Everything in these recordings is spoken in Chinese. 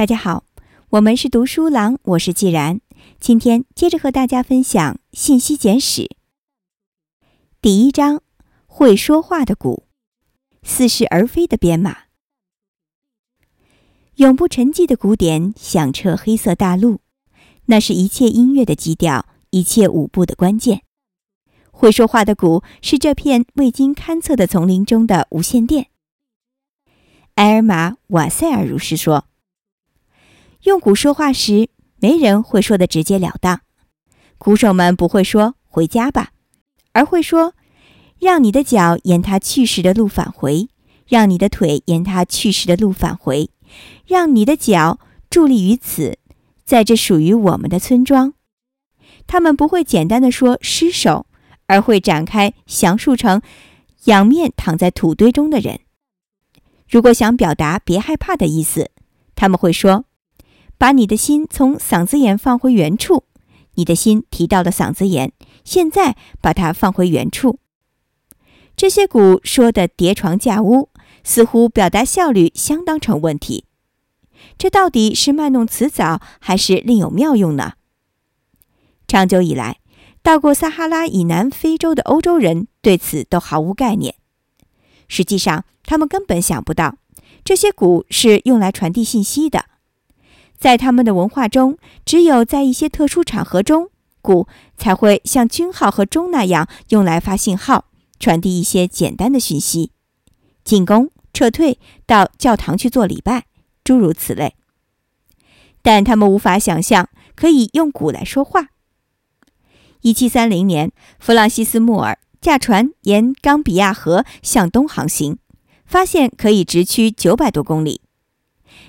大家好，我们是读书郎，我是既然。今天接着和大家分享《信息简史》第一章：会说话的鼓，似是而非的编码，永不沉寂的鼓点响彻黑色大陆，那是一切音乐的基调，一切舞步的关键。会说话的鼓是这片未经勘测的丛林中的无线电。埃尔玛·瓦塞尔如是说。用鼓说话时，没人会说的直截了当。鼓手们不会说“回家吧”，而会说：“让你的脚沿他去时的路返回，让你的腿沿他去时的路返回，让你的脚伫立于此，在这属于我们的村庄。”他们不会简单的说“失手”，而会展开详述成“仰面躺在土堆中的人”。如果想表达“别害怕”的意思，他们会说。把你的心从嗓子眼放回原处，你的心提到了嗓子眼，现在把它放回原处。这些鼓说的叠床架屋，似乎表达效率相当成问题。这到底是卖弄辞藻，还是另有妙用呢？长久以来，到过撒哈拉以南非洲的欧洲人对此都毫无概念。实际上，他们根本想不到这些鼓是用来传递信息的。在他们的文化中，只有在一些特殊场合中，鼓才会像军号和钟那样用来发信号，传递一些简单的讯息：进攻、撤退、到教堂去做礼拜，诸如此类。但他们无法想象可以用鼓来说话。一七三零年，弗朗西斯·穆尔驾船沿冈比亚河向东航行，发现可以直驱九百多公里。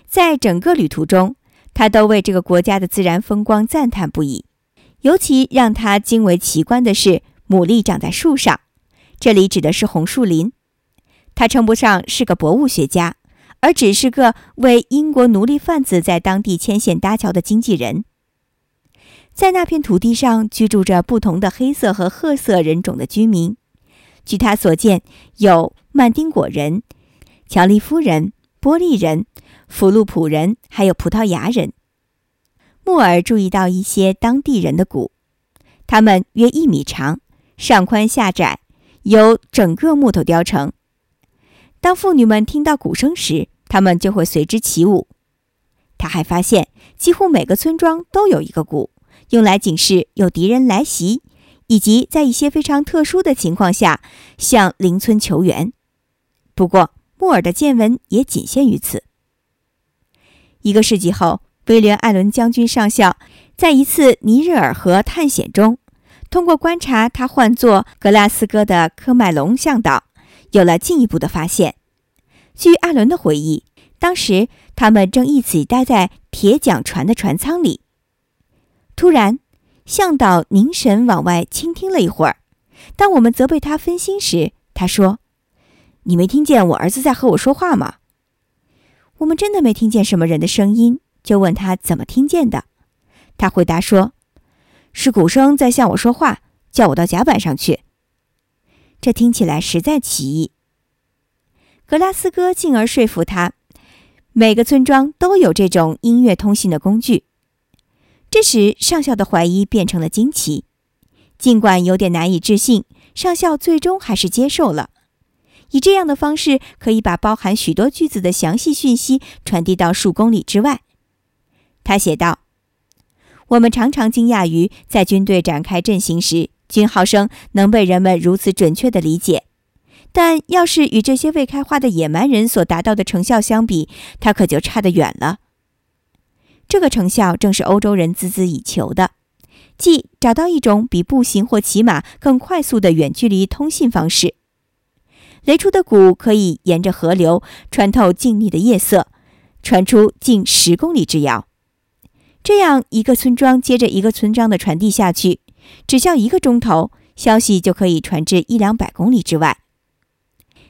在整个旅途中，他都为这个国家的自然风光赞叹不已，尤其让他惊为奇观的是，牡蛎长在树上。这里指的是红树林。他称不上是个博物学家，而只是个为英国奴隶贩子在当地牵线搭桥的经纪人。在那片土地上居住着不同的黑色和褐色人种的居民。据他所见，有曼丁果人、乔利夫人、波利人。福禄普人还有葡萄牙人。穆尔注意到一些当地人的鼓，它们约一米长，上宽下窄，由整个木头雕成。当妇女们听到鼓声时，她们就会随之起舞。他还发现，几乎每个村庄都有一个鼓，用来警示有敌人来袭，以及在一些非常特殊的情况下向邻村求援。不过，穆尔的见闻也仅限于此。一个世纪后，威廉·艾伦将军上校在一次尼日尔河探险中，通过观察他唤作格拉斯哥的科麦隆向导，有了进一步的发现。据艾伦的回忆，当时他们正一起待在铁桨船的船舱里。突然，向导凝神往外倾听了一会儿。当我们责备他分心时，他说：“你没听见我儿子在和我说话吗？”我们真的没听见什么人的声音，就问他怎么听见的。他回答说：“是鼓声在向我说话，叫我到甲板上去。”这听起来实在奇异。格拉斯哥进而说服他，每个村庄都有这种音乐通信的工具。这时，上校的怀疑变成了惊奇，尽管有点难以置信，上校最终还是接受了。以这样的方式，可以把包含许多句子的详细讯息传递到数公里之外。他写道：“我们常常惊讶于在军队展开阵型时，军号声能被人们如此准确地理解。但要是与这些未开化的野蛮人所达到的成效相比，它可就差得远了。这个成效正是欧洲人孜孜以求的，即找到一种比步行或骑马更快速的远距离通信方式。”雷出的鼓可以沿着河流穿透静谧的夜色，传出近十公里之遥。这样一个村庄接着一个村庄的传递下去，只需要一个钟头，消息就可以传至一两百公里之外。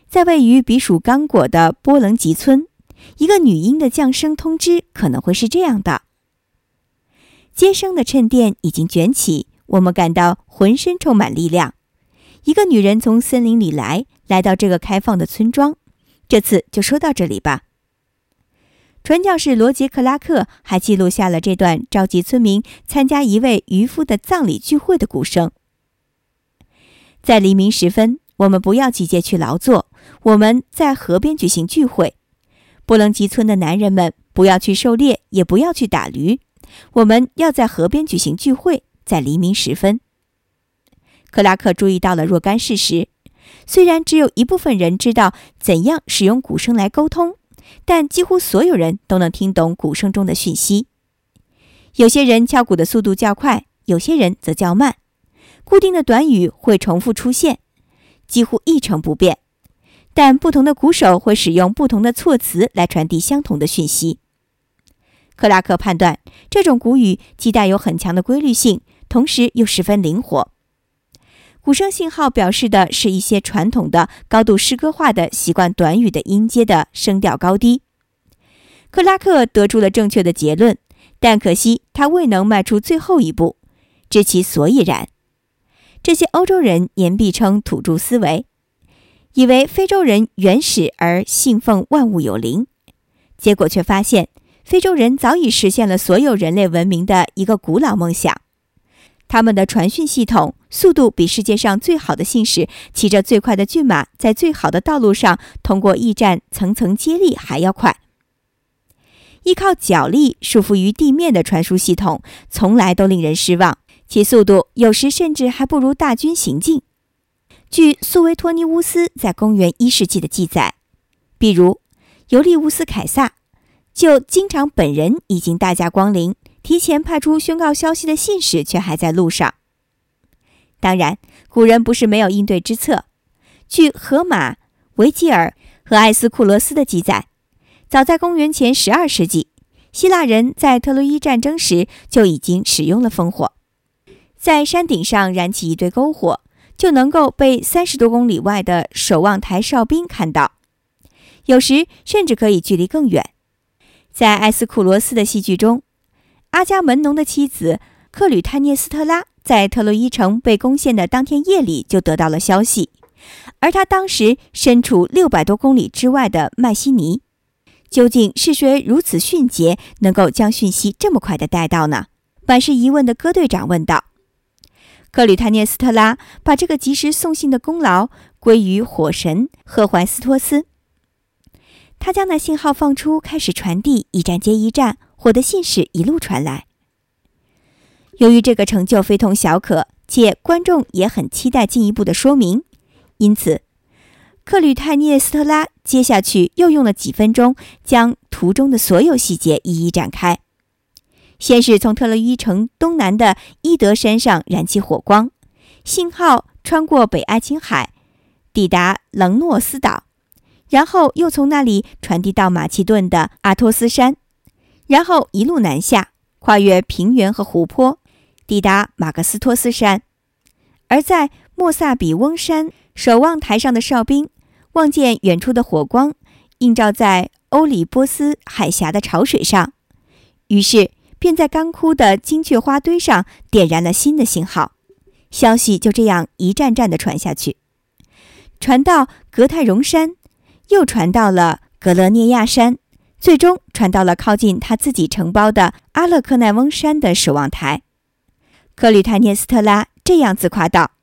在位于比属刚果的波棱吉村，一个女婴的降生通知可能会是这样的：接生的衬垫已经卷起，我们感到浑身充满力量。一个女人从森林里来，来到这个开放的村庄。这次就说到这里吧。传教士罗杰·克拉克还记录下了这段召集村民参加一位渔夫的葬礼聚会的鼓声。在黎明时分，我们不要集结去劳作，我们在河边举行聚会。布楞吉村的男人们不要去狩猎，也不要去打驴，我们要在河边举行聚会，在黎明时分。克拉克注意到了若干事实，虽然只有一部分人知道怎样使用鼓声来沟通。但几乎所有人都能听懂鼓声中的讯息。有些人敲鼓的速度较快，有些人则较慢。固定的短语会重复出现，几乎一成不变。但不同的鼓手会使用不同的措辞来传递相同的讯息。克拉克判断，这种鼓语既带有很强的规律性，同时又十分灵活。鼓声信号表示的是一些传统的、高度诗歌化的习惯短语的音阶的声调高低。克拉克得出了正确的结论，但可惜他未能迈出最后一步，知其所以然。这些欧洲人言必称土著思维，以为非洲人原始而信奉万物有灵，结果却发现非洲人早已实现了所有人类文明的一个古老梦想。他们的传讯系统速度比世界上最好的信使骑着最快的骏马在最好的道路上通过驿站层层接力还要快。依靠脚力束缚于地面的传输系统从来都令人失望，其速度有时甚至还不如大军行进。据苏维托尼乌斯在公元一世纪的记载，比如尤利乌斯凯撒就经常本人已经大驾光临。提前派出宣告消息的信使却还在路上。当然，古人不是没有应对之策。据荷马、维吉尔和埃斯库罗斯的记载，早在公元前十二世纪，希腊人在特洛伊战争时就已经使用了烽火，在山顶上燃起一堆篝火，就能够被三十多公里外的守望台哨兵看到，有时甚至可以距离更远。在埃斯库罗斯的戏剧中。阿伽门农的妻子克吕泰涅斯特拉在特洛伊城被攻陷的当天夜里就得到了消息，而他当时身处六百多公里之外的麦西尼。究竟是谁如此迅捷，能够将讯息这么快的带到呢？满是疑问的戈队长问道。克吕泰涅斯特拉把这个及时送信的功劳归于火神赫淮斯托斯，他将那信号放出，开始传递，一站接一站。火的信使一路传来。由于这个成就非同小可，且观众也很期待进一步的说明，因此克吕泰涅斯特拉接下去又用了几分钟，将图中的所有细节一一展开。先是从特洛伊城东南的伊德山上燃起火光，信号穿过北爱琴海，抵达棱诺斯岛，然后又从那里传递到马其顿的阿托斯山。然后一路南下，跨越平原和湖泊，抵达马克斯托斯山。而在莫萨比翁山守望台上的哨兵望见远处的火光映照在欧里波斯海峡的潮水上，于是便在干枯的金雀花堆上点燃了新的信号。消息就这样一站站地传下去，传到格泰荣山，又传到了格勒涅亚山。最终传到了靠近他自己承包的阿勒克奈翁山的守望台。克吕泰涅斯特拉这样自夸道：“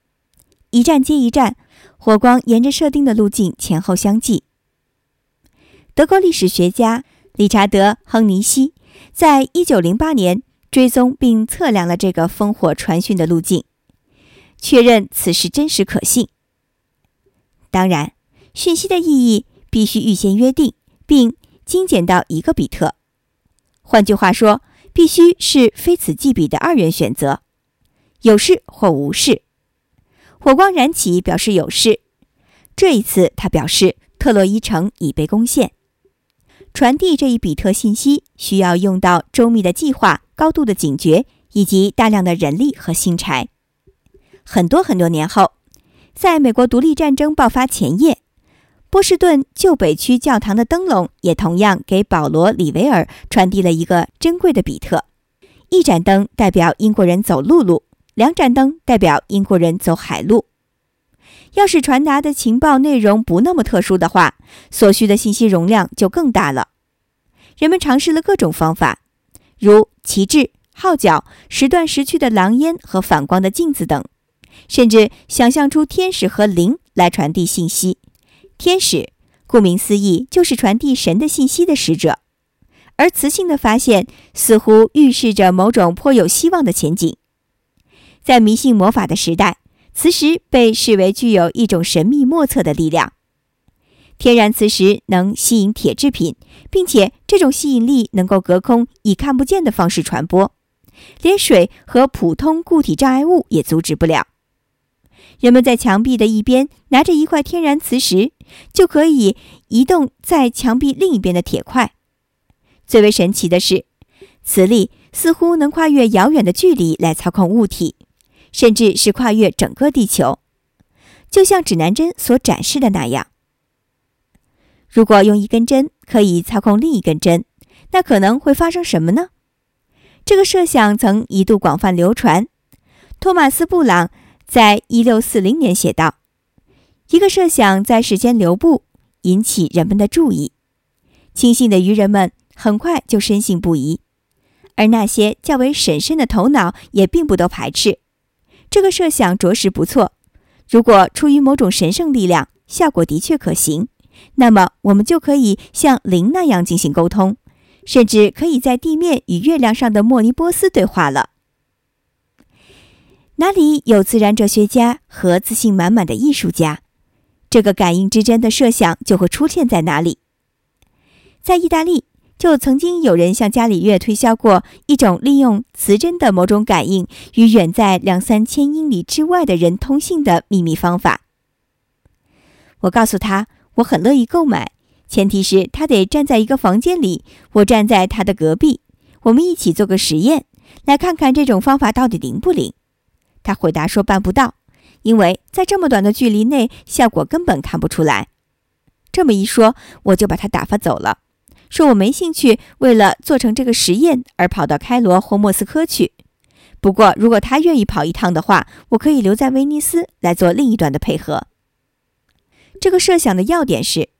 一站接一站，火光沿着设定的路径前后相继。”德国历史学家理查德·亨尼希在1908年追踪并测量了这个烽火传讯的路径，确认此事真实可信。当然，讯息的意义必须预先约定，并。精简到一个比特，换句话说，必须是非此即彼的二元选择，有事或无事。火光燃起表示有事，这一次他表示特洛伊城已被攻陷。传递这一比特信息需要用到周密的计划、高度的警觉以及大量的人力和新柴。很多很多年后，在美国独立战争爆发前夜。波士顿旧北区教堂的灯笼也同样给保罗·里维尔传递了一个珍贵的比特：一盏灯代表英国人走陆路，两盏灯代表英国人走海路。要是传达的情报内容不那么特殊的话，所需的信息容量就更大了。人们尝试了各种方法，如旗帜、号角、时断时去的狼烟和反光的镜子等，甚至想象出天使和灵来传递信息。天使，顾名思义，就是传递神的信息的使者。而磁性的发现似乎预示着某种颇有希望的前景。在迷信魔法的时代，磁石被视为具有一种神秘莫测的力量。天然磁石能吸引铁制品，并且这种吸引力能够隔空以看不见的方式传播，连水和普通固体障碍物也阻止不了。人们在墙壁的一边拿着一块天然磁石，就可以移动在墙壁另一边的铁块。最为神奇的是，磁力似乎能跨越遥远的距离来操控物体，甚至是跨越整个地球，就像指南针所展示的那样。如果用一根针可以操控另一根针，那可能会发生什么呢？这个设想曾一度广泛流传。托马斯·布朗在一六四零年写道：“一个设想在时间流布，引起人们的注意，轻信的愚人们。”很快就深信不疑，而那些较为审慎的头脑也并不都排斥这个设想，着实不错。如果出于某种神圣力量，效果的确可行，那么我们就可以像灵那样进行沟通，甚至可以在地面与月亮上的莫尼波斯对话了。哪里有自然哲学家和自信满满的艺术家，这个感应之针的设想就会出现在哪里？在意大利。就曾经有人向伽利略推销过一种利用磁针的某种感应与远在两三千英里之外的人通信的秘密方法。我告诉他，我很乐意购买，前提是他得站在一个房间里，我站在他的隔壁，我们一起做个实验，来看看这种方法到底灵不灵。他回答说办不到，因为在这么短的距离内，效果根本看不出来。这么一说，我就把他打发走了。说我没兴趣，为了做成这个实验而跑到开罗或莫斯科去。不过，如果他愿意跑一趟的话，我可以留在威尼斯来做另一端的配合。这个设想的要点是：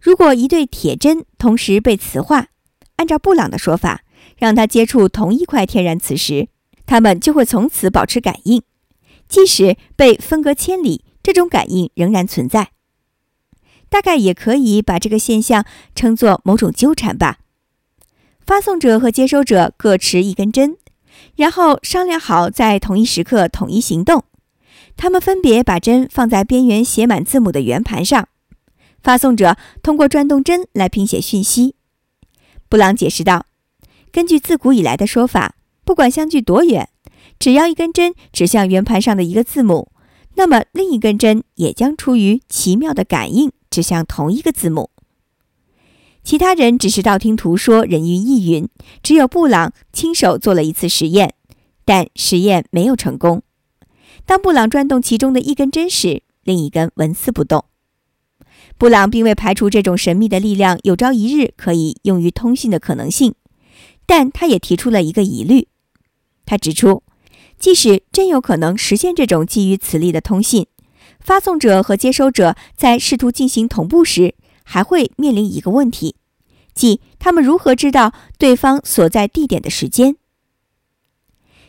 如果一对铁针同时被磁化，按照布朗的说法，让它接触同一块天然磁石，它们就会从此保持感应，即使被分隔千里，这种感应仍然存在。大概也可以把这个现象称作某种纠缠吧。发送者和接收者各持一根针，然后商量好在同一时刻统一行动。他们分别把针放在边缘写满字母的圆盘上。发送者通过转动针来拼写讯息。布朗解释道：“根据自古以来的说法，不管相距多远，只要一根针指向圆盘上的一个字母，那么另一根针也将出于奇妙的感应。”指向同一个字母，其他人只是道听途说、人云亦云。只有布朗亲手做了一次实验，但实验没有成功。当布朗转动其中的一根针时，另一根纹丝不动。布朗并未排除这种神秘的力量有朝一日可以用于通信的可能性，但他也提出了一个疑虑。他指出，即使真有可能实现这种基于磁力的通信，发送者和接收者在试图进行同步时，还会面临一个问题，即他们如何知道对方所在地点的时间。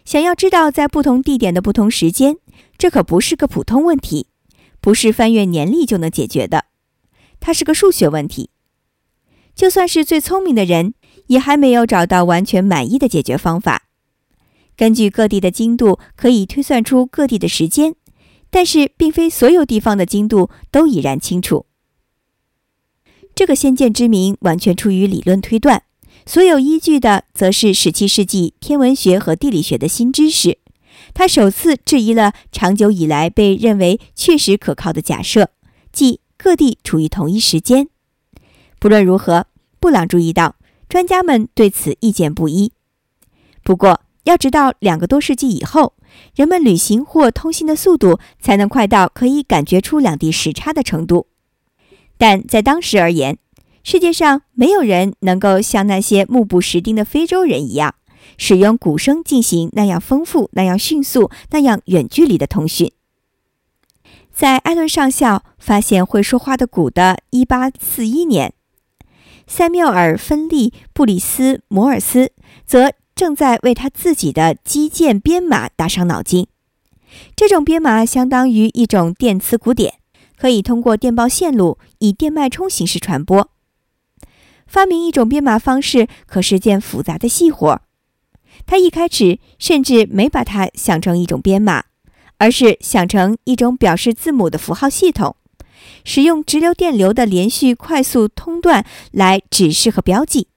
想要知道在不同地点的不同时间，这可不是个普通问题，不是翻阅年历就能解决的，它是个数学问题。就算是最聪明的人，也还没有找到完全满意的解决方法。根据各地的经度，可以推算出各地的时间。但是，并非所有地方的经度都已然清楚。这个先见之明完全出于理论推断，所有依据的则是十七世纪天文学和地理学的新知识。他首次质疑了长久以来被认为确实可靠的假设，即各地处于同一时间。不论如何，布朗注意到专家们对此意见不一。不过，要直到两个多世纪以后。人们旅行或通信的速度才能快到可以感觉出两地时差的程度，但在当时而言，世界上没有人能够像那些目不识丁的非洲人一样，使用鼓声进行那样丰富、那样迅速、那样远距离的通讯。在艾伦上校发现会说话的鼓的一八四一年，塞缪尔·芬利·布里斯·摩尔斯则正在为他自己的基建编码打伤脑筋。这种编码相当于一种电磁鼓点，可以通过电报线路以电脉冲形式传播。发明一种编码方式可是件复杂的细活。他一开始甚至没把它想成一种编码，而是想成一种表示字母的符号系统，使用直流电流的连续快速通断来指示和标记。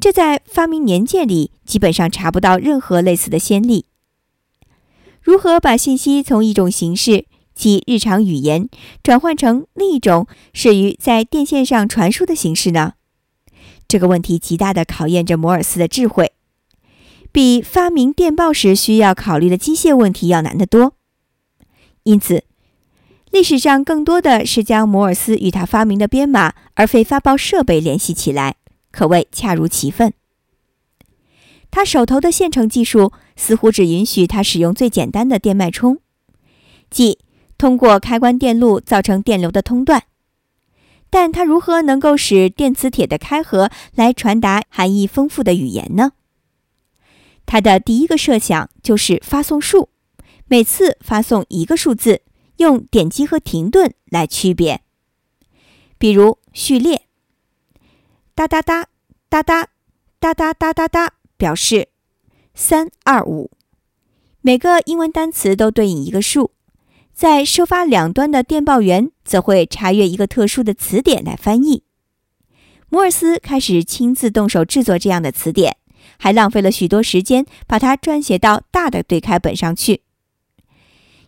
这在发明年鉴里基本上查不到任何类似的先例。如何把信息从一种形式，即日常语言，转换成另一种适于在电线上传输的形式呢？这个问题极大地考验着摩尔斯的智慧，比发明电报时需要考虑的机械问题要难得多。因此，历史上更多的是将摩尔斯与他发明的编码而非发报设备联系起来，可谓恰如其分。他手头的现成技术似乎只允许他使用最简单的电脉冲，即通过开关电路造成电流的通断。但他如何能够使电磁铁的开合来传达含义丰富的语言呢？他的第一个设想就是发送数，每次发送一个数字，用点击和停顿来区别。比如序列，哒哒哒哒哒哒哒哒哒哒。表示三二五，每个英文单词都对应一个数，在收发两端的电报员则会查阅一个特殊的词典来翻译。摩尔斯开始亲自动手制作这样的词典，还浪费了许多时间把它撰写到大的对开本上去。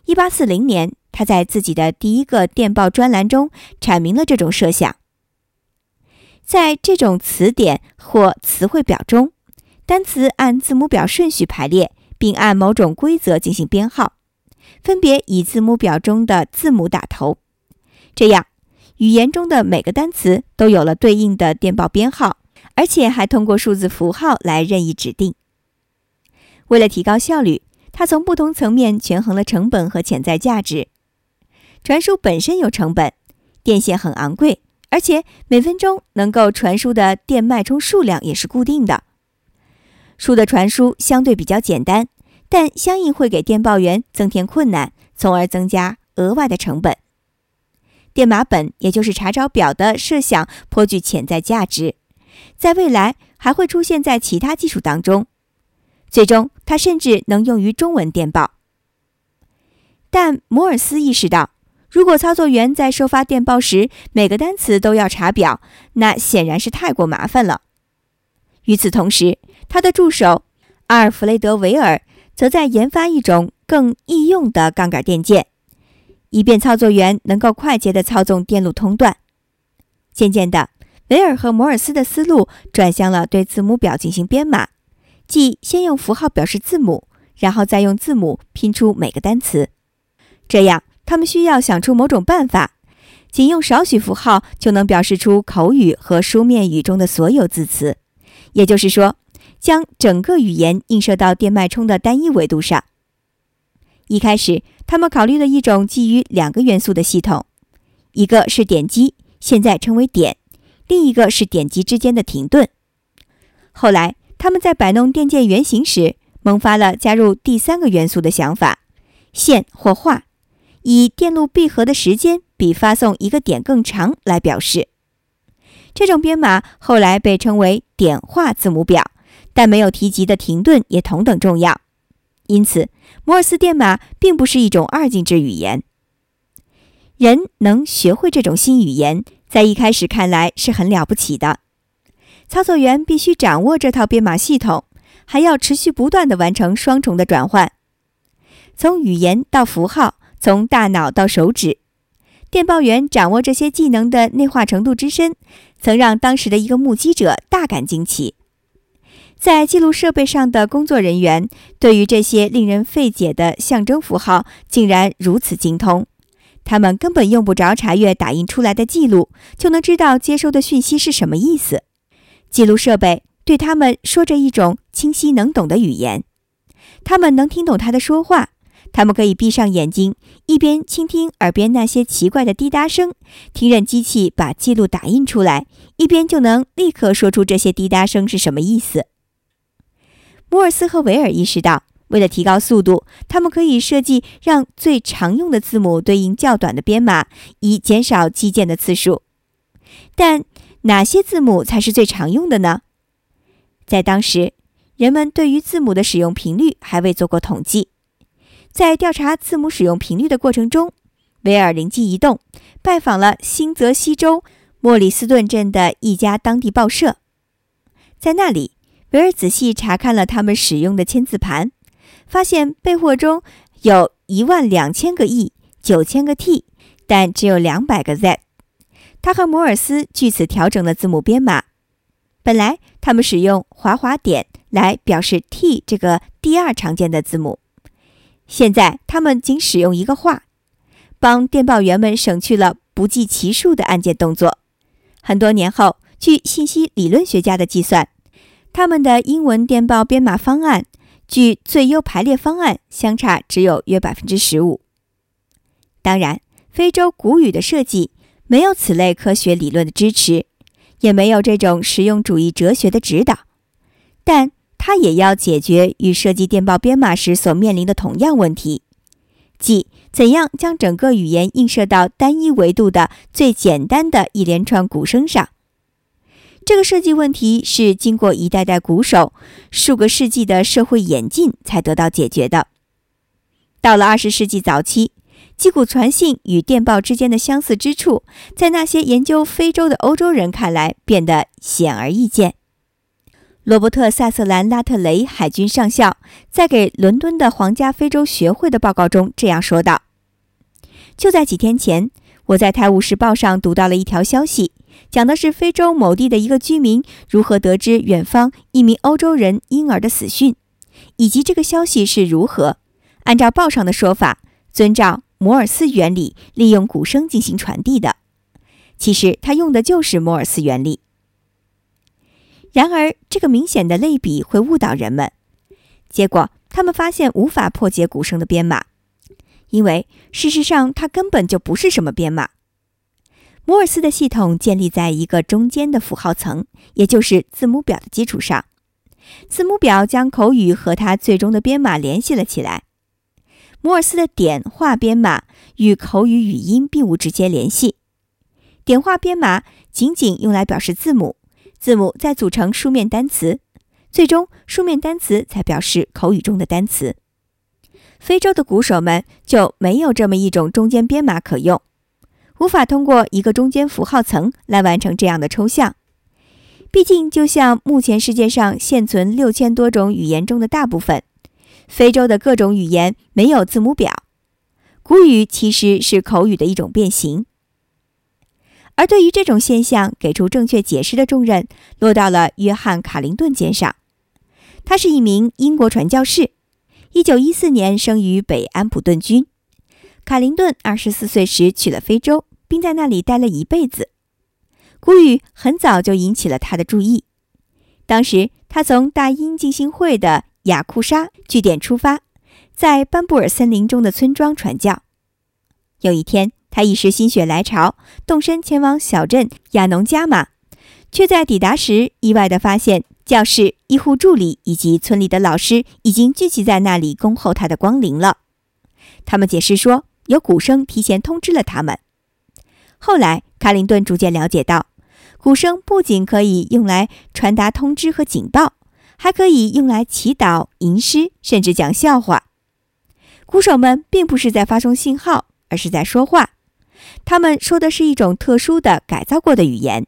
一八四零年，他在自己的第一个电报专栏中阐明了这种设想。在这种词典或词汇表中。单词按字母表顺序排列，并按某种规则进行编号，分别以字母表中的字母打头。这样，语言中的每个单词都有了对应的电报编号，而且还通过数字符号来任意指定。为了提高效率，他从不同层面权衡了成本和潜在价值。传输本身有成本，电线很昂贵，而且每分钟能够传输的电脉冲数量也是固定的。书的传输相对比较简单，但相应会给电报员增添困难，从而增加额外的成本。电码本，也就是查找表的设想，颇具潜在价值，在未来还会出现在其他技术当中。最终，它甚至能用于中文电报。但摩尔斯意识到，如果操作员在收发电报时每个单词都要查表，那显然是太过麻烦了。与此同时，他的助手阿尔弗雷德·维尔则在研发一种更易用的杠杆电键，以便操作员能够快捷地操纵电路通断。渐渐的，维尔和摩尔斯的思路转向了对字母表进行编码，即先用符号表示字母，然后再用字母拼出每个单词。这样，他们需要想出某种办法，仅用少许符号就能表示出口语和书面语中的所有字词。也就是说，将整个语言映射到电脉冲的单一维度上。一开始，他们考虑了一种基于两个元素的系统，一个是点击，现在称为点；另一个是点击之间的停顿。后来，他们在摆弄电键原型时，萌发了加入第三个元素的想法——线或画，以电路闭合的时间比发送一个点更长来表示。这种编码后来被称为点画字母表，但没有提及的停顿也同等重要。因此，摩尔斯电码并不是一种二进制语言。人能学会这种新语言，在一开始看来是很了不起的。操作员必须掌握这套编码系统，还要持续不断地完成双重的转换，从语言到符号，从大脑到手指。电报员掌握这些技能的内化程度之深，曾让当时的一个目击者大感惊奇。在记录设备上的工作人员对于这些令人费解的象征符号竟然如此精通，他们根本用不着查阅打印出来的记录，就能知道接收的讯息是什么意思。记录设备对他们说着一种清晰能懂的语言，他们能听懂他的说话。他们可以闭上眼睛，一边倾听耳边那些奇怪的滴答声，听任机器把记录打印出来，一边就能立刻说出这些滴答声是什么意思。摩尔斯和维尔意识到，为了提高速度，他们可以设计让最常用的字母对应较短的编码，以减少击键的次数。但哪些字母才是最常用的呢？在当时，人们对于字母的使用频率还未做过统计。在调查字母使用频率的过程中，维尔灵机一动，拜访了新泽西州莫里斯顿镇的一家当地报社。在那里，维尔仔细查看了他们使用的签字盘，发现备货中有一万两千个 E、九千个 T，但只有两百个 Z。他和摩尔斯据此调整了字母编码。本来他们使用滑滑点来表示 T 这个第二常见的字母。现在，他们仅使用一个话，帮电报员们省去了不计其数的按键动作。很多年后，据信息理论学家的计算，他们的英文电报编码方案距最优排列方案相差只有约百分之十五。当然，非洲古语的设计没有此类科学理论的支持，也没有这种实用主义哲学的指导，但。它也要解决与设计电报编码时所面临的同样问题，即怎样将整个语言映射到单一维度的最简单的一连串鼓声上。这个设计问题是经过一代代鼓手数个世纪的社会演进才得到解决的。到了二十世纪早期，击鼓传信与电报之间的相似之处，在那些研究非洲的欧洲人看来变得显而易见。罗伯特·萨瑟兰·拉特雷海军上校在给伦敦的皇家非洲学会的报告中这样说道：“就在几天前，我在《泰晤士报》上读到了一条消息，讲的是非洲某地的一个居民如何得知远方一名欧洲人婴儿的死讯，以及这个消息是如何按照报上的说法，遵照摩尔斯原理利用鼓声进行传递的。其实他用的就是摩尔斯原理。”然而，这个明显的类比会误导人们。结果，他们发现无法破解鼓声的编码，因为事实上它根本就不是什么编码。摩尔斯的系统建立在一个中间的符号层，也就是字母表的基础上。字母表将口语和它最终的编码联系了起来。摩尔斯的点画编码与口语语音并无直接联系，点画编码仅仅用来表示字母。字母再组成书面单词，最终书面单词才表示口语中的单词。非洲的鼓手们就没有这么一种中间编码可用，无法通过一个中间符号层来完成这样的抽象。毕竟，就像目前世界上现存六千多种语言中的大部分，非洲的各种语言没有字母表。古语其实是口语的一种变形。而对于这种现象，给出正确解释的重任落到了约翰·卡林顿肩上。他是一名英国传教士，1914年生于北安普顿郡。卡林顿24岁时去了非洲，并在那里待了一辈子。古语很早就引起了他的注意。当时，他从大英浸信会的雅库沙据点出发，在班布尔森林中的村庄传教。有一天，他一时心血来潮，动身前往小镇亚农加马，却在抵达时意外地发现，教室、医护助理以及村里的老师已经聚集在那里恭候他的光临了。他们解释说，有鼓声提前通知了他们。后来，卡林顿逐渐了解到，鼓声不仅可以用来传达通知和警报，还可以用来祈祷、吟诗，甚至讲笑话。鼓手们并不是在发送信号，而是在说话。他们说的是一种特殊的改造过的语言。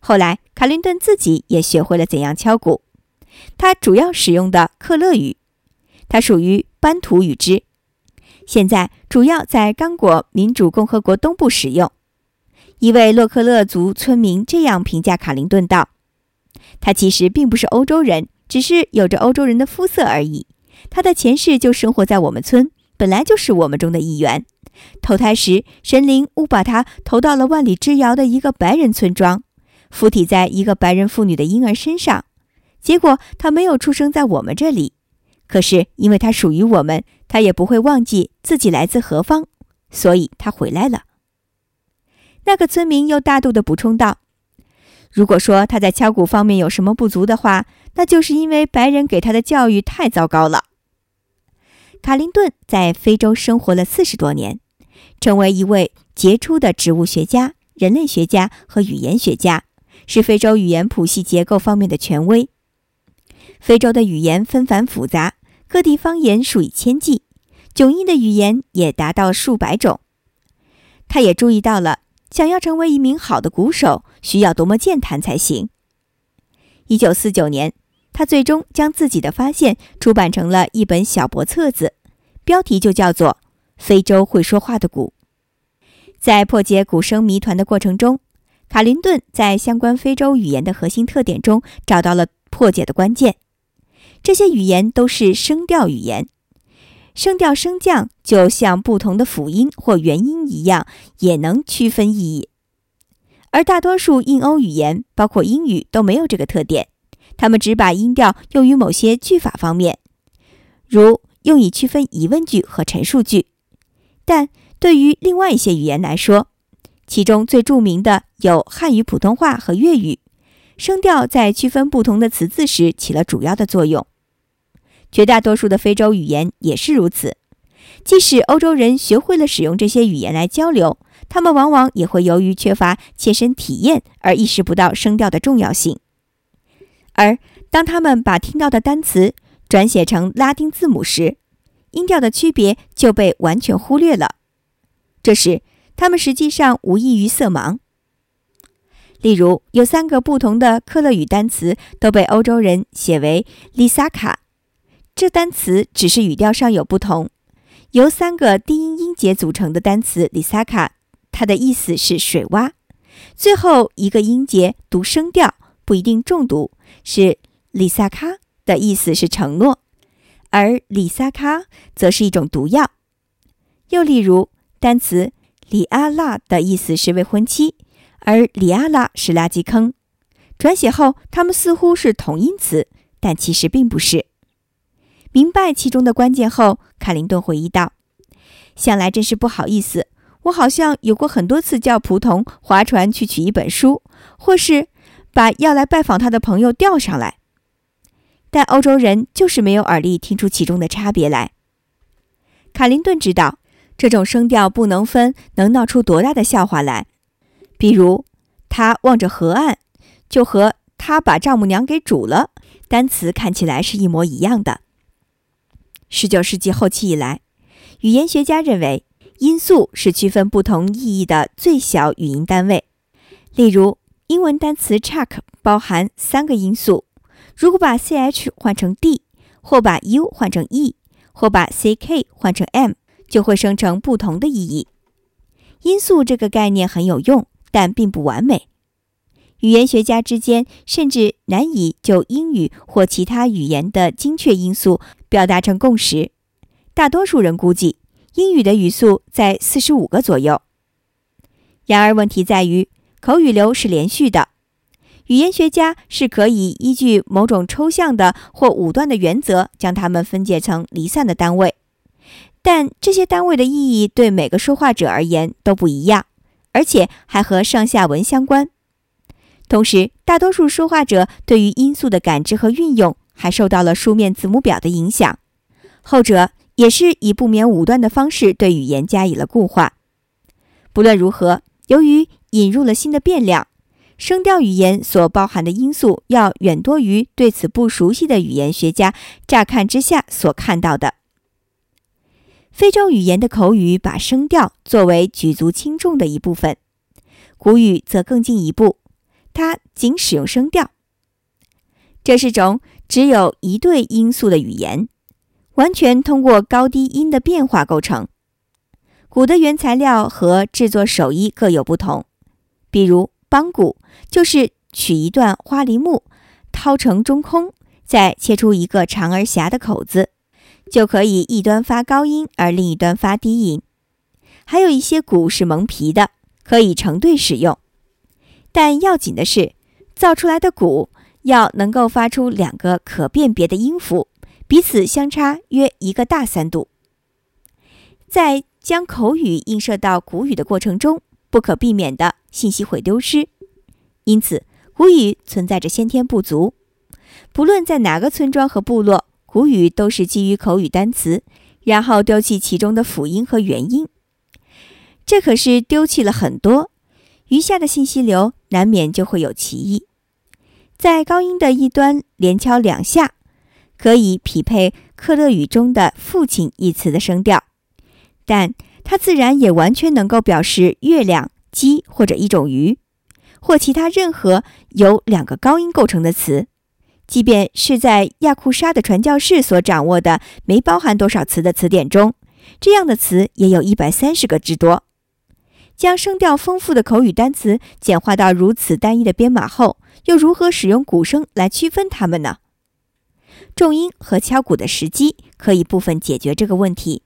后来，卡林顿自己也学会了怎样敲鼓。他主要使用的克勒语，它属于班图语支，现在主要在刚果民主共和国东部使用。一位洛克勒族村民这样评价卡林顿道：“他其实并不是欧洲人，只是有着欧洲人的肤色而已。他的前世就生活在我们村，本来就是我们中的一员。”投胎时，神灵误把他投到了万里之遥的一个白人村庄，附体在一个白人妇女的婴儿身上，结果他没有出生在我们这里。可是因为他属于我们，他也不会忘记自己来自何方，所以他回来了。那个村民又大度地补充道：“如果说他在敲鼓方面有什么不足的话，那就是因为白人给他的教育太糟糕了。”卡林顿在非洲生活了四十多年，成为一位杰出的植物学家、人类学家和语言学家，是非洲语言谱系结构方面的权威。非洲的语言纷繁复杂，各地方言数以千计，迥异的语言也达到数百种。他也注意到了。想要成为一名好的鼓手，需要多么健谈才行。一九四九年，他最终将自己的发现出版成了一本小薄册子，标题就叫做《非洲会说话的鼓》。在破解鼓声谜团的过程中，卡林顿在相关非洲语言的核心特点中找到了破解的关键。这些语言都是声调语言。声调升降就像不同的辅音或元音一样，也能区分意义。而大多数印欧语言，包括英语，都没有这个特点。他们只把音调用于某些句法方面，如用以区分疑问句和陈述句。但对于另外一些语言来说，其中最著名的有汉语、普通话和粤语，声调在区分不同的词字时起了主要的作用。绝大多数的非洲语言也是如此。即使欧洲人学会了使用这些语言来交流，他们往往也会由于缺乏切身体验而意识不到声调的重要性。而当他们把听到的单词转写成拉丁字母时，音调的区别就被完全忽略了。这时，他们实际上无异于色盲。例如，有三个不同的克勒语单词都被欧洲人写为“丽萨卡”。这单词只是语调上有不同，由三个低音音节组成的单词 “lisaka”，它的意思是水洼。最后一个音节读声调不一定重读，是 “lisaka” 的意思是承诺，而 “lisaka” 则是一种毒药。又例如，单词里阿拉”的意思是未婚妻，而里阿拉是垃圾坑。转写后，它们似乎是同音词，但其实并不是。明白其中的关键后，卡林顿回忆道：“想来真是不好意思，我好像有过很多次叫仆童划船去取一本书，或是把要来拜访他的朋友钓上来。但欧洲人就是没有耳力听出其中的差别来。”卡林顿知道，这种声调不能分，能闹出多大的笑话来。比如，他望着河岸，就和他把丈母娘给煮了，单词看起来是一模一样的。十九世纪后期以来，语言学家认为音素是区分不同意义的最小语音单位。例如，英文单词 chuck 包含三个音素，如果把 ch 换成 d，或把 u 换成 e，或把 ck 换成 m，就会生成不同的意义。音素这个概念很有用，但并不完美。语言学家之间甚至难以就英语或其他语言的精确音素表达成共识。大多数人估计英语的语速在四十五个左右。然而，问题在于口语流是连续的。语言学家是可以依据某种抽象的或武断的原则，将它们分解成离散的单位。但这些单位的意义对每个说话者而言都不一样，而且还和上下文相关。同时，大多数说话者对于音素的感知和运用还受到了书面字母表的影响，后者也是以不免武断的方式对语言加以了固化。不论如何，由于引入了新的变量，声调语言所包含的因素要远多于对此不熟悉的语言学家乍看之下所看到的。非洲语言的口语把声调作为举足轻重的一部分，古语则更进一步。它仅使用声调，这是种只有一对音素的语言，完全通过高低音的变化构成。鼓的原材料和制作手艺各有不同，比如梆鼓就是取一段花梨木，掏成中空，再切出一个长而狭的口子，就可以一端发高音而另一端发低音。还有一些鼓是蒙皮的，可以成对使用。但要紧的是，造出来的鼓要能够发出两个可辨别的音符，彼此相差约一个大三度。在将口语映射到古语的过程中，不可避免的信息会丢失，因此古语存在着先天不足。不论在哪个村庄和部落，古语都是基于口语单词，然后丢弃其中的辅音和元音。这可是丢弃了很多，余下的信息流难免就会有歧义。在高音的一端连敲两下，可以匹配克勒语中的“父亲”一词的声调，但它自然也完全能够表示月亮、鸡或者一种鱼，或其他任何由两个高音构成的词。即便是在亚库沙的传教士所掌握的没包含多少词的词典中，这样的词也有一百三十个之多。将声调丰富的口语单词简化到如此单一的编码后。又如何使用鼓声来区分它们呢？重音和敲鼓的时机可以部分解决这个问题，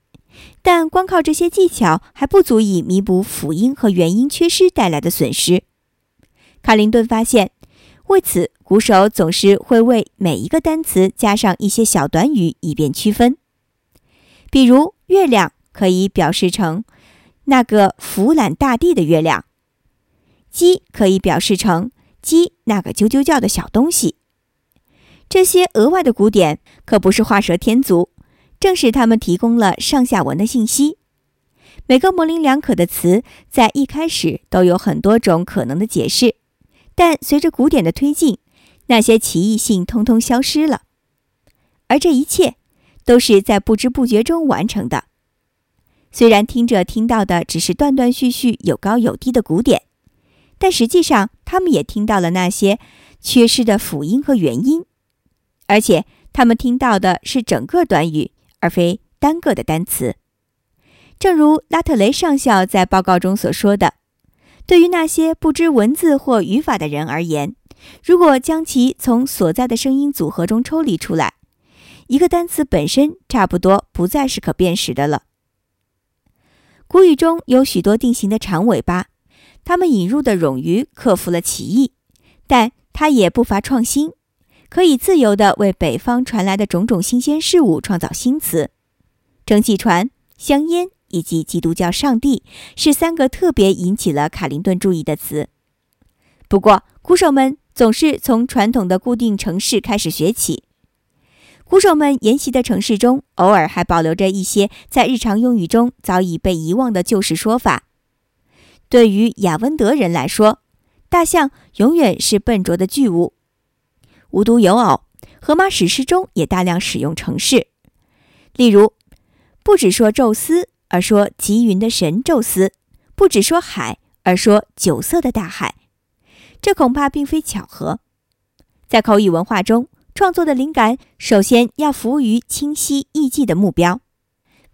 但光靠这些技巧还不足以弥补辅音和元音缺失带来的损失。卡林顿发现，为此鼓手总是会为每一个单词加上一些小短语，以便区分。比如，月亮可以表示成那个俯览大地的月亮；鸡可以表示成。鸡那个啾啾叫的小东西，这些额外的鼓点可不是画蛇添足，正是他们提供了上下文的信息。每个模棱两可的词在一开始都有很多种可能的解释，但随着古典的推进，那些奇异性通通消失了。而这一切都是在不知不觉中完成的。虽然听者听到的只是断断续续、有高有低的古典。但实际上，他们也听到了那些缺失的辅音和元音，而且他们听到的是整个短语，而非单个的单词。正如拉特雷上校在报告中所说的：“对于那些不知文字或语法的人而言，如果将其从所在的声音组合中抽离出来，一个单词本身差不多不再是可辨识的了。”古语中有许多定型的长尾巴。他们引入的冗余克服了歧义，但它也不乏创新，可以自由地为北方传来的种种新鲜事物创造新词。蒸汽船、香烟以及基督教上帝是三个特别引起了卡林顿注意的词。不过，鼓手们总是从传统的固定城市开始学起。鼓手们沿袭的城市中，偶尔还保留着一些在日常用语中早已被遗忘的旧式说法。对于雅温德人来说，大象永远是笨拙的巨物。无独有偶，荷马史诗中也大量使用城市，例如，不只说宙斯，而说极云的神宙斯；不只说海，而说酒色的大海。这恐怕并非巧合。在口语文化中，创作的灵感首先要服务于清晰易记的目标。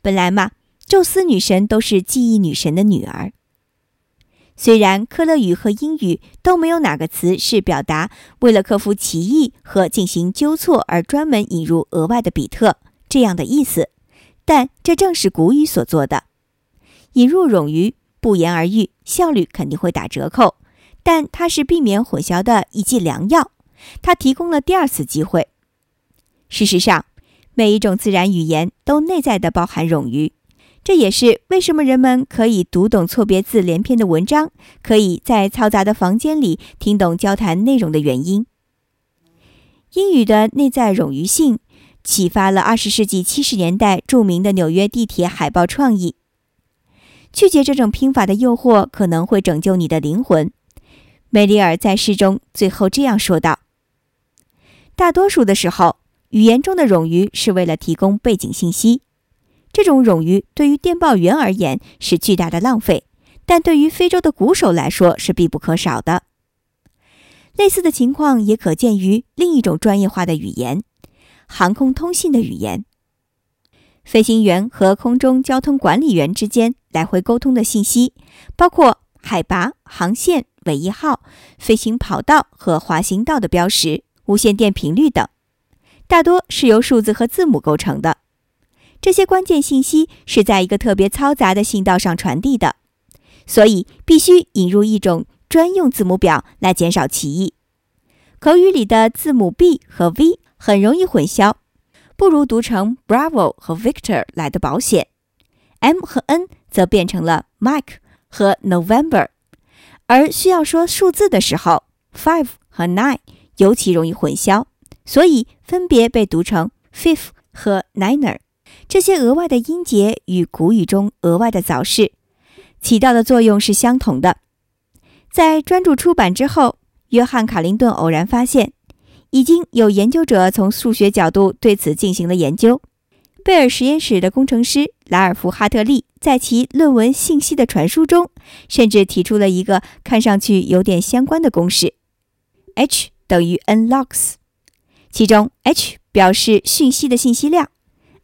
本来嘛，宙斯女神都是记忆女神的女儿。虽然科勒语和英语都没有哪个词是表达为了克服歧义和进行纠错而专门引入额外的比特这样的意思，但这正是古语所做的。引入冗余，不言而喻，效率肯定会打折扣，但它是避免混淆的一剂良药。它提供了第二次机会。事实上，每一种自然语言都内在的包含冗余。这也是为什么人们可以读懂错别字连篇的文章，可以在嘈杂的房间里听懂交谈内容的原因。英语的内在冗余性启发了二十世纪七十年代著名的纽约地铁海报创意。拒绝这种拼法的诱惑，可能会拯救你的灵魂。梅里尔在诗中最后这样说道：“大多数的时候，语言中的冗余是为了提供背景信息。”这种冗余对于电报员而言是巨大的浪费，但对于非洲的鼓手来说是必不可少的。类似的情况也可见于另一种专业化的语言——航空通信的语言。飞行员和空中交通管理员之间来回沟通的信息，包括海拔、航线、尾翼号、飞行跑道和滑行道的标识、无线电频率等，大多是由数字和字母构成的。这些关键信息是在一个特别嘈杂的信道上传递的，所以必须引入一种专用字母表来减少歧义。口语里的字母 B 和 V 很容易混淆，不如读成 Bravo 和 Victor 来的保险。M 和 N 则变成了 Mike 和 November。而需要说数字的时候，five 和 nine 尤其容易混淆，所以分别被读成 fifth 和 niner。这些额外的音节与古语中额外的早逝起到的作用是相同的。在专注出版之后，约翰·卡林顿偶然发现，已经有研究者从数学角度对此进行了研究。贝尔实验室的工程师莱尔夫·哈特利在其论文《信息的传输》中，甚至提出了一个看上去有点相关的公式：H 等于 n logs，其中 H 表示讯息的信息量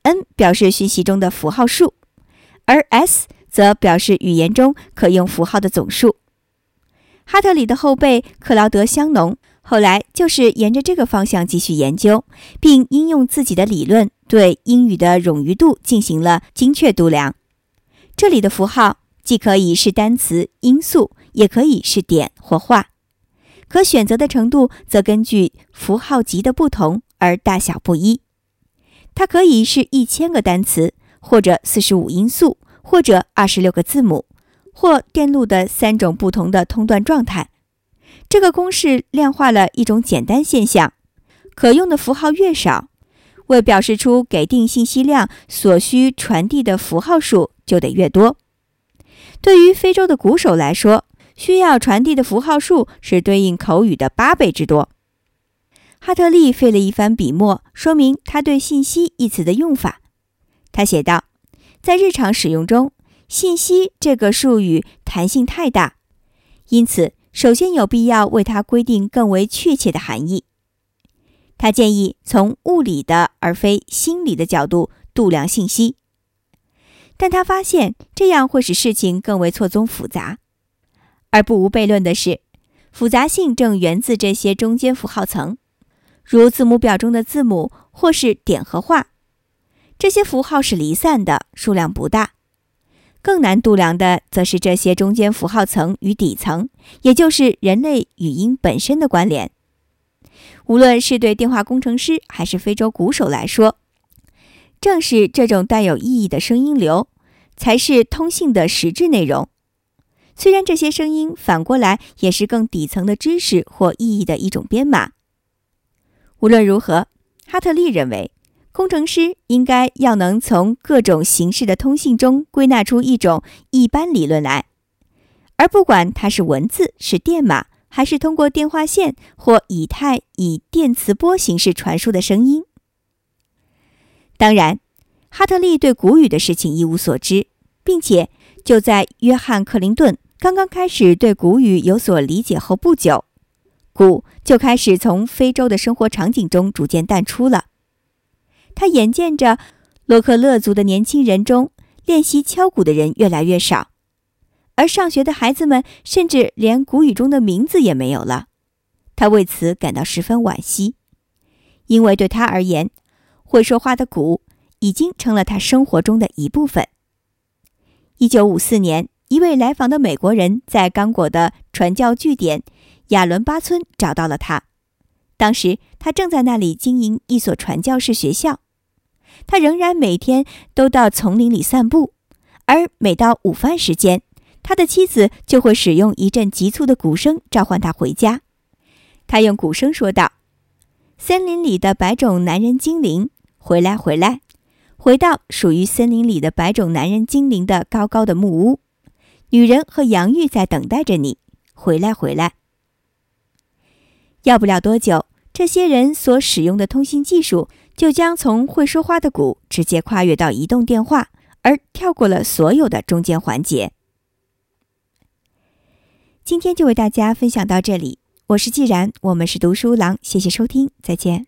，n 表示讯息中的符号数，而 s 则表示语言中可用符号的总数。哈特里的后辈克劳德·香农后来就是沿着这个方向继续研究，并应用自己的理论对英语的冗余度进行了精确度量。这里的符号既可以是单词、音素，也可以是点或画，可选择的程度则根据符号级的不同而大小不一。它可以是一千个单词，或者四十五音素，或者二十六个字母。或电路的三种不同的通断状态。这个公式量化了一种简单现象：可用的符号越少，为表示出给定信息量所需传递的符号数就得越多。对于非洲的鼓手来说，需要传递的符号数是对应口语的八倍之多。哈特利费了一番笔墨，说明他对“信息”一词的用法。他写道：“在日常使用中。”信息这个术语弹性太大，因此首先有必要为它规定更为确切的含义。他建议从物理的而非心理的角度度量信息，但他发现这样会使事情更为错综复杂。而不无悖论的是，复杂性正源自这些中间符号层，如字母表中的字母或是点和画。这些符号是离散的，数量不大。更难度量的，则是这些中间符号层与底层，也就是人类语音本身的关联。无论是对电话工程师还是非洲鼓手来说，正是这种带有意义的声音流，才是通信的实质内容。虽然这些声音反过来也是更底层的知识或意义的一种编码。无论如何，哈特利认为。工程师应该要能从各种形式的通信中归纳出一种一般理论来，而不管它是文字、是电码，还是通过电话线或以太以电磁波形式传输的声音。当然，哈特利对古语的事情一无所知，并且就在约翰·克林顿刚刚开始对古语有所理解后不久，鼓就开始从非洲的生活场景中逐渐淡出了。他眼见着洛克勒族的年轻人中练习敲鼓的人越来越少，而上学的孩子们甚至连鼓语中的名字也没有了。他为此感到十分惋惜，因为对他而言，会说话的鼓已经成了他生活中的一部分。一九五四年，一位来访的美国人在刚果的传教据点亚伦巴村找到了他，当时他正在那里经营一所传教士学校。他仍然每天都到丛林里散步，而每到午饭时间，他的妻子就会使用一阵急促的鼓声召唤他回家。他用鼓声说道：“森林里的百种男人精灵，回来，回来，回到属于森林里的百种男人精灵的高高的木屋。女人和洋芋在等待着你，回来，回来。”要不了多久，这些人所使用的通信技术。就将从会说话的鼓直接跨越到移动电话，而跳过了所有的中间环节。今天就为大家分享到这里，我是既然，我们是读书郎，谢谢收听，再见。